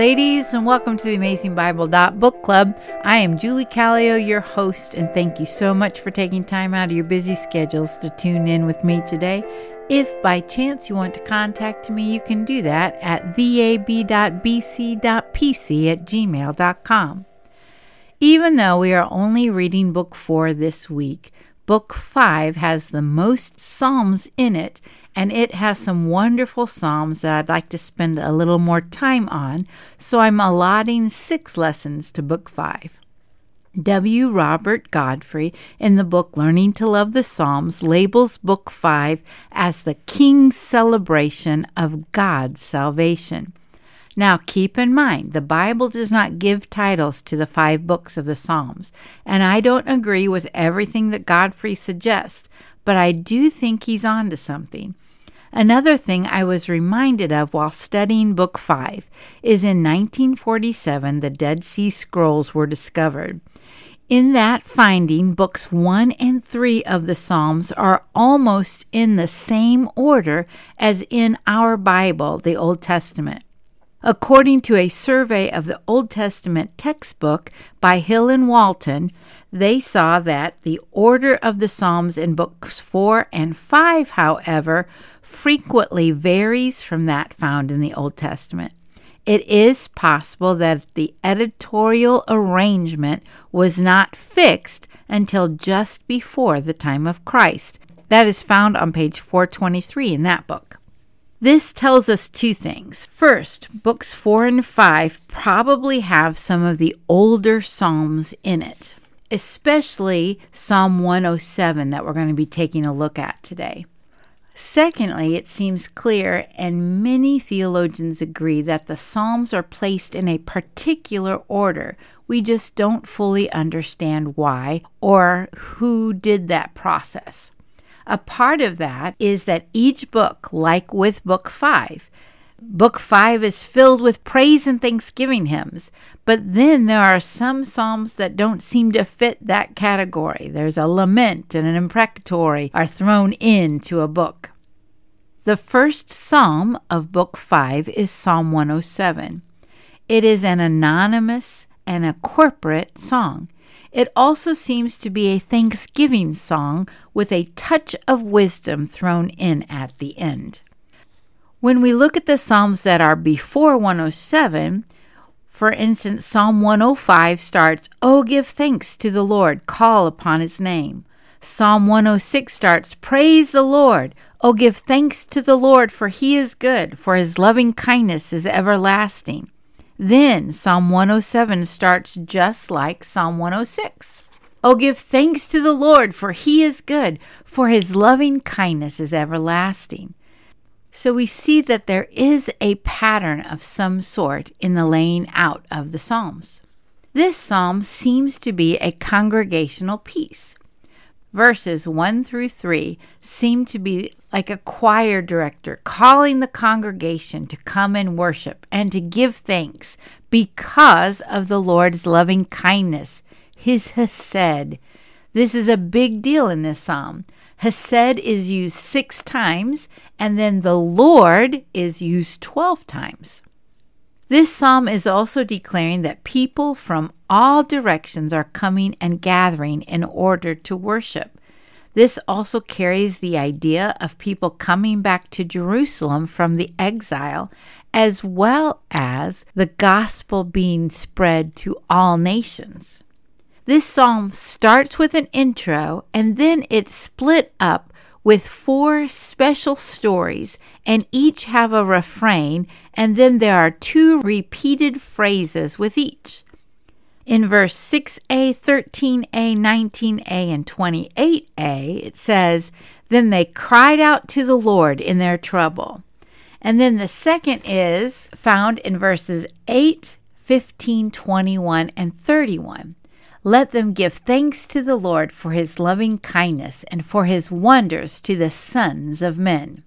Ladies, and welcome to the Amazing Bible Book Club. I am Julie Callio, your host, and thank you so much for taking time out of your busy schedules to tune in with me today. If by chance you want to contact me, you can do that at vab.bc.pc at gmail.com. Even though we are only reading Book 4 this week, Book 5 has the most Psalms in it and it has some wonderful Psalms that I'd like to spend a little more time on, so I'm allotting six lessons to Book 5. W. Robert Godfrey, in the book Learning to Love the Psalms, labels Book 5 as the King's celebration of God's salvation. Now, keep in mind, the Bible does not give titles to the five books of the Psalms, and I don't agree with everything that Godfrey suggests, but I do think he's on to something. Another thing I was reminded of while studying Book 5 is in 1947 the Dead Sea Scrolls were discovered. In that finding, books 1 and 3 of the Psalms are almost in the same order as in our Bible, the Old Testament. According to a survey of the Old Testament textbook by Hill and Walton, they saw that the order of the Psalms in books 4 and 5, however, frequently varies from that found in the Old Testament. It is possible that the editorial arrangement was not fixed until just before the time of Christ. That is found on page 423 in that book. This tells us two things. First, books 4 and 5 probably have some of the older Psalms in it, especially Psalm 107 that we're going to be taking a look at today. Secondly, it seems clear, and many theologians agree, that the Psalms are placed in a particular order. We just don't fully understand why or who did that process. A part of that is that each book, like with Book 5, Book 5 is filled with praise and thanksgiving hymns, but then there are some psalms that don't seem to fit that category. There's a lament and an imprecatory are thrown into a book. The first psalm of Book 5 is Psalm 107. It is an anonymous and a corporate song. It also seems to be a thanksgiving song with a touch of wisdom thrown in at the end. When we look at the Psalms that are before 107, for instance, Psalm 105 starts, Oh, give thanks to the Lord, call upon his name. Psalm 106 starts, Praise the Lord. Oh, give thanks to the Lord, for he is good, for his loving kindness is everlasting. Then Psalm 107 starts just like Psalm 106. Oh, give thanks to the Lord, for he is good, for his loving kindness is everlasting. So we see that there is a pattern of some sort in the laying out of the Psalms. This psalm seems to be a congregational piece verses 1 through 3 seem to be like a choir director calling the congregation to come and worship and to give thanks because of the Lord's loving kindness, his hesed. This is a big deal in this psalm. Hesed is used six times, and then the Lord is used 12 times. This psalm is also declaring that people from all directions are coming and gathering in order to worship. This also carries the idea of people coming back to Jerusalem from the exile, as well as the gospel being spread to all nations. This psalm starts with an intro and then it's split up with four special stories, and each have a refrain, and then there are two repeated phrases with each. In verse 6a, 13a, 19a, and 28a, it says, Then they cried out to the Lord in their trouble. And then the second is found in verses 8, 15, 21, and 31. Let them give thanks to the Lord for his loving kindness and for his wonders to the sons of men.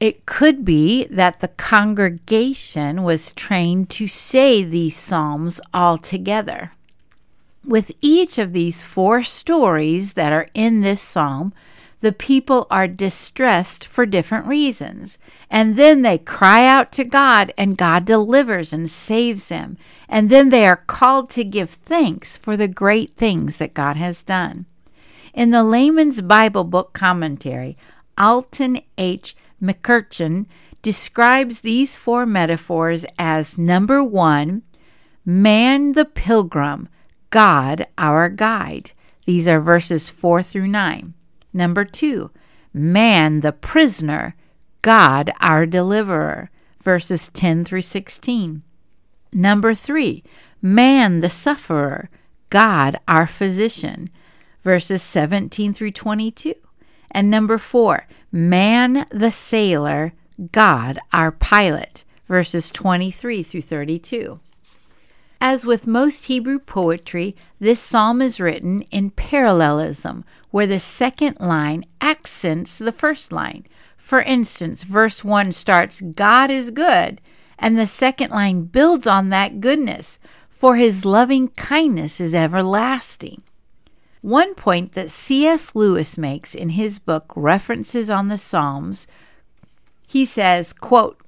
It could be that the congregation was trained to say these psalms all together. With each of these four stories that are in this psalm, the people are distressed for different reasons. And then they cry out to God, and God delivers and saves them. And then they are called to give thanks for the great things that God has done. In the Layman's Bible Book Commentary, Alton H. McEachern describes these four metaphors as number one, man the pilgrim, God our guide. These are verses 4 through 9. Number two, man the prisoner, God our deliverer, verses 10 through 16. Number three, man the sufferer, God our physician, verses 17 through 22. And number four, man the sailor, God our pilot, verses 23 through 32. As with most Hebrew poetry, this psalm is written in parallelism, where the second line accents the first line. For instance, verse 1 starts, God is good, and the second line builds on that goodness, for his loving kindness is everlasting. One point that C.S. Lewis makes in his book Reflections on the Psalms, he says, quote,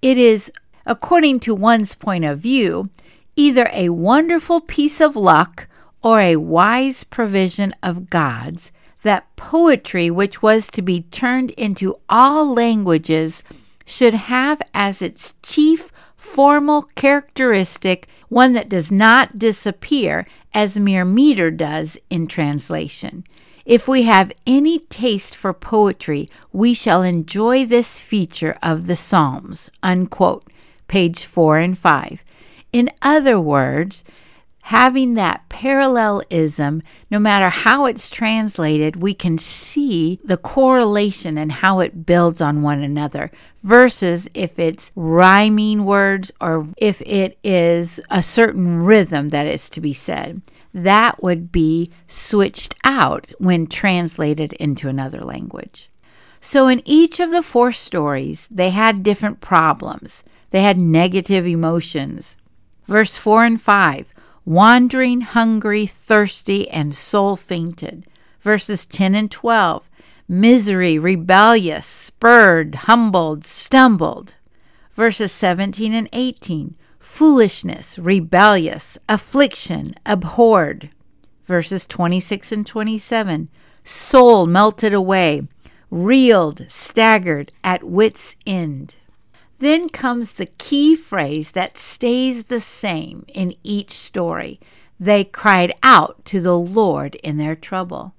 It is, according to one's point of view, either a wonderful piece of luck or a wise provision of God's that poetry, which was to be turned into all languages, should have as its chief formal characteristic one that does not disappear as mere meter does in translation. If we have any taste for poetry, we shall enjoy this feature of the Psalms. Unquote. Page 4 and 5. In other words, having that parallelism, no matter how it's translated, we can see the correlation and how it builds on one another versus if it's rhyming words or if it is a certain rhythm that is to be said. That would be switched out when translated into another language. So, in each of the four stories, they had different problems. They had negative emotions. Verse 4 and 5 wandering, hungry, thirsty, and soul fainted. Verses 10 and 12 misery, rebellious, spurred, humbled, stumbled. Verses 17 and 18 foolishness, rebellious, affliction, abhorred. Verses 26 and 27 soul melted away, reeled, staggered, at wit's end. Then comes the key phrase that stays the same in each story. They cried out to the Lord in their trouble.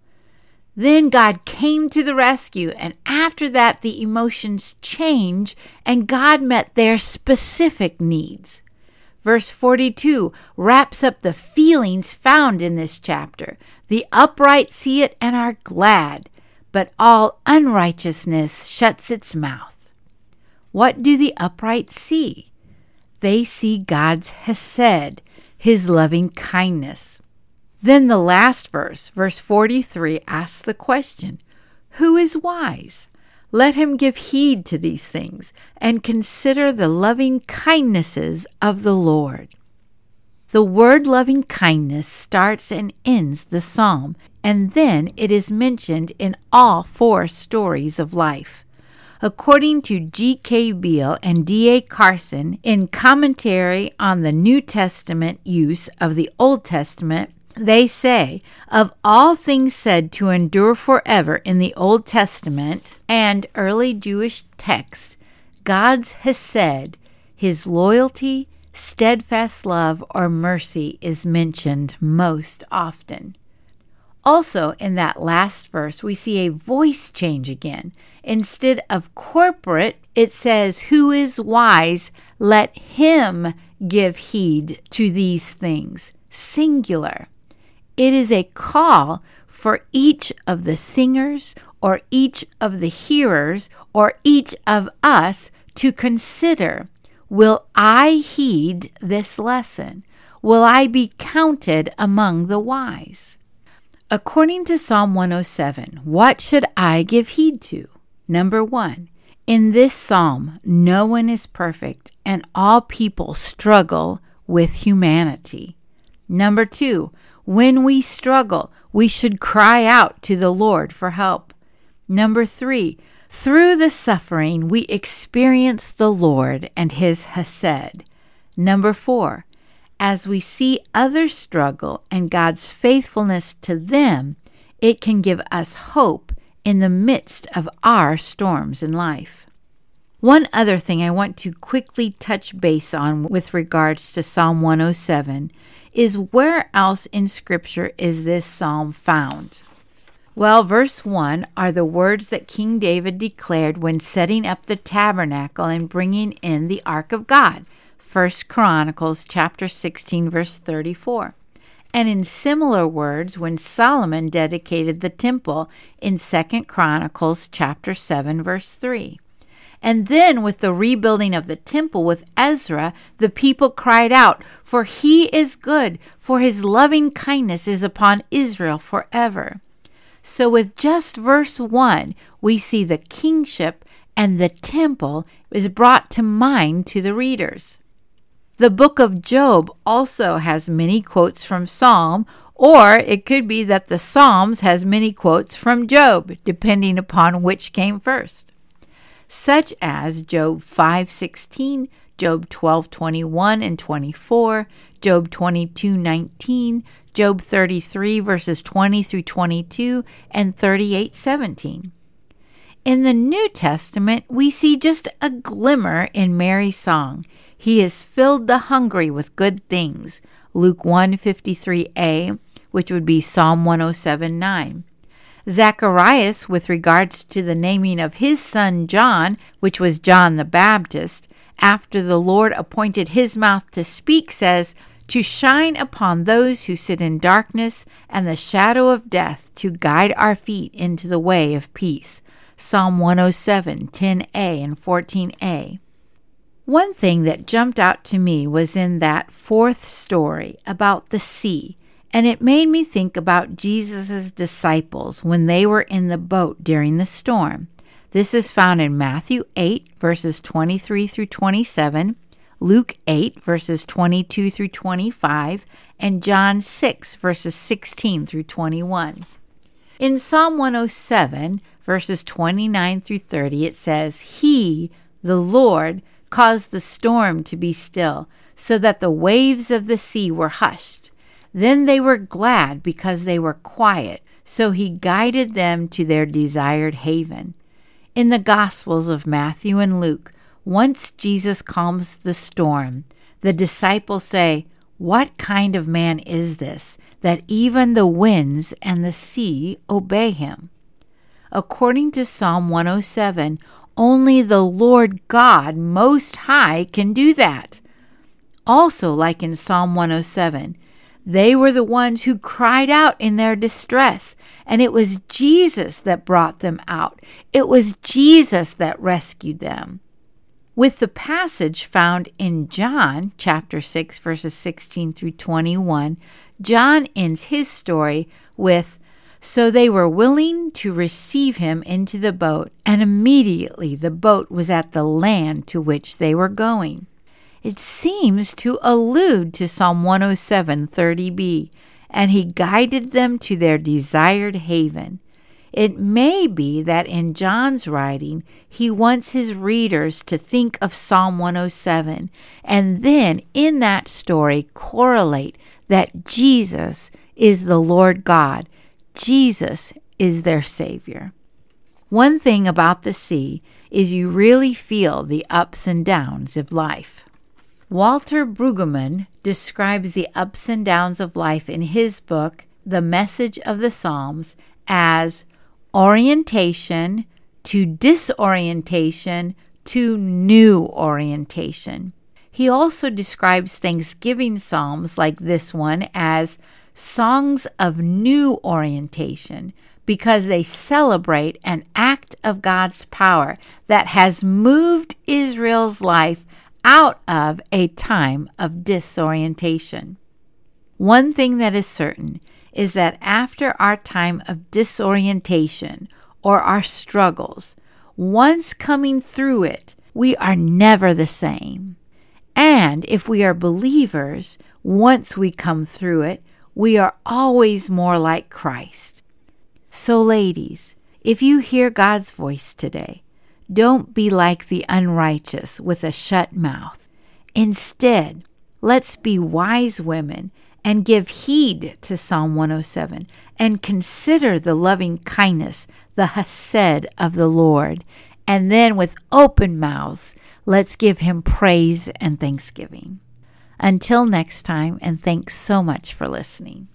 Then God came to the rescue, and after that, the emotions change, and God met their specific needs. Verse 42 wraps up the feelings found in this chapter. The upright see it and are glad, but all unrighteousness shuts its mouth. What do the upright see? They see God's Hesed, his loving kindness. Then the last verse, verse 43, asks the question Who is wise? Let him give heed to these things and consider the loving kindnesses of the Lord. The word loving kindness starts and ends the psalm, and then it is mentioned in all four stories of life. According to G.K. Beale and D.A. Carson, in commentary on the New Testament use of the Old Testament, they say, of all things said to endure forever in the Old Testament and early Jewish texts, God's Hesed, his loyalty, steadfast love, or mercy is mentioned most often. Also, in that last verse, we see a voice change again. Instead of corporate, it says, Who is wise? Let him give heed to these things. Singular. It is a call for each of the singers or each of the hearers or each of us to consider Will I heed this lesson? Will I be counted among the wise? According to Psalm 107, what should I give heed to? Number one, in this psalm, no one is perfect and all people struggle with humanity. Number two, when we struggle, we should cry out to the Lord for help. Number three, through the suffering, we experience the Lord and His Hesed. Number four, as we see others struggle and God's faithfulness to them, it can give us hope in the midst of our storms in life. One other thing I want to quickly touch base on with regards to Psalm 107 is where else in Scripture is this psalm found? Well, verse 1 are the words that King David declared when setting up the tabernacle and bringing in the ark of God. 1 Chronicles chapter 16 verse 34 and in similar words when Solomon dedicated the temple in 2 Chronicles chapter 7 verse 3. And then with the rebuilding of the temple with Ezra, the people cried out, For he is good, for his loving kindness is upon Israel forever. So with just verse 1, we see the kingship and the temple is brought to mind to the readers. The book of Job also has many quotes from Psalm, or it could be that the Psalms has many quotes from Job, depending upon which came first. Such as Job 5:16, Job 12:21 and 24, Job 22:19, Job 33 verses 20 through 22 and 38:17. In the New Testament, we see just a glimmer in Mary's song he has filled the hungry with good things. Luke 153a, which would be Psalm 107:9. Zacharias, with regards to the naming of his son John, which was John the Baptist, after the Lord appointed his mouth to speak, says, To shine upon those who sit in darkness and the shadow of death, to guide our feet into the way of peace. Psalm 107, 10a and 14a. One thing that jumped out to me was in that fourth story about the sea, and it made me think about Jesus' disciples when they were in the boat during the storm. This is found in Matthew 8, verses 23 through 27, Luke 8, verses 22 through 25, and John 6, verses 16 through 21. In Psalm 107, verses 29 through 30, it says, He, the Lord, caused the storm to be still, so that the waves of the sea were hushed. Then they were glad because they were quiet, so he guided them to their desired haven. In the Gospels of Matthew and Luke, once Jesus calms the storm, the disciples say, What kind of man is this, that even the winds and the sea obey him? According to Psalm 107, only the Lord God Most High can do that. Also, like in Psalm 107, they were the ones who cried out in their distress, and it was Jesus that brought them out. It was Jesus that rescued them. With the passage found in John chapter 6 verses 16 through 21, John ends his story with so they were willing to receive him into the boat, and immediately the boat was at the land to which they were going. It seems to allude to Psalm 107 30b, and he guided them to their desired haven. It may be that in John's writing, he wants his readers to think of Psalm 107 and then in that story correlate that Jesus is the Lord God Jesus is their Savior. One thing about the sea is you really feel the ups and downs of life. Walter Brueggemann describes the ups and downs of life in his book, The Message of the Psalms, as orientation to disorientation to new orientation. He also describes Thanksgiving Psalms like this one as songs of new orientation because they celebrate an act of God's power that has moved Israel's life out of a time of disorientation. One thing that is certain is that after our time of disorientation or our struggles, once coming through it, we are never the same. And if we are believers, once we come through it, we are always more like Christ. So, ladies, If you hear God's voice today, don't be like the unrighteous with a shut mouth. Instead, let's be wise women and give heed to Psalm 107 and consider the loving kindness, the hesed of the Lord. And then with open mouths, let's give him praise and thanksgiving. Until next time, and thanks so much for listening.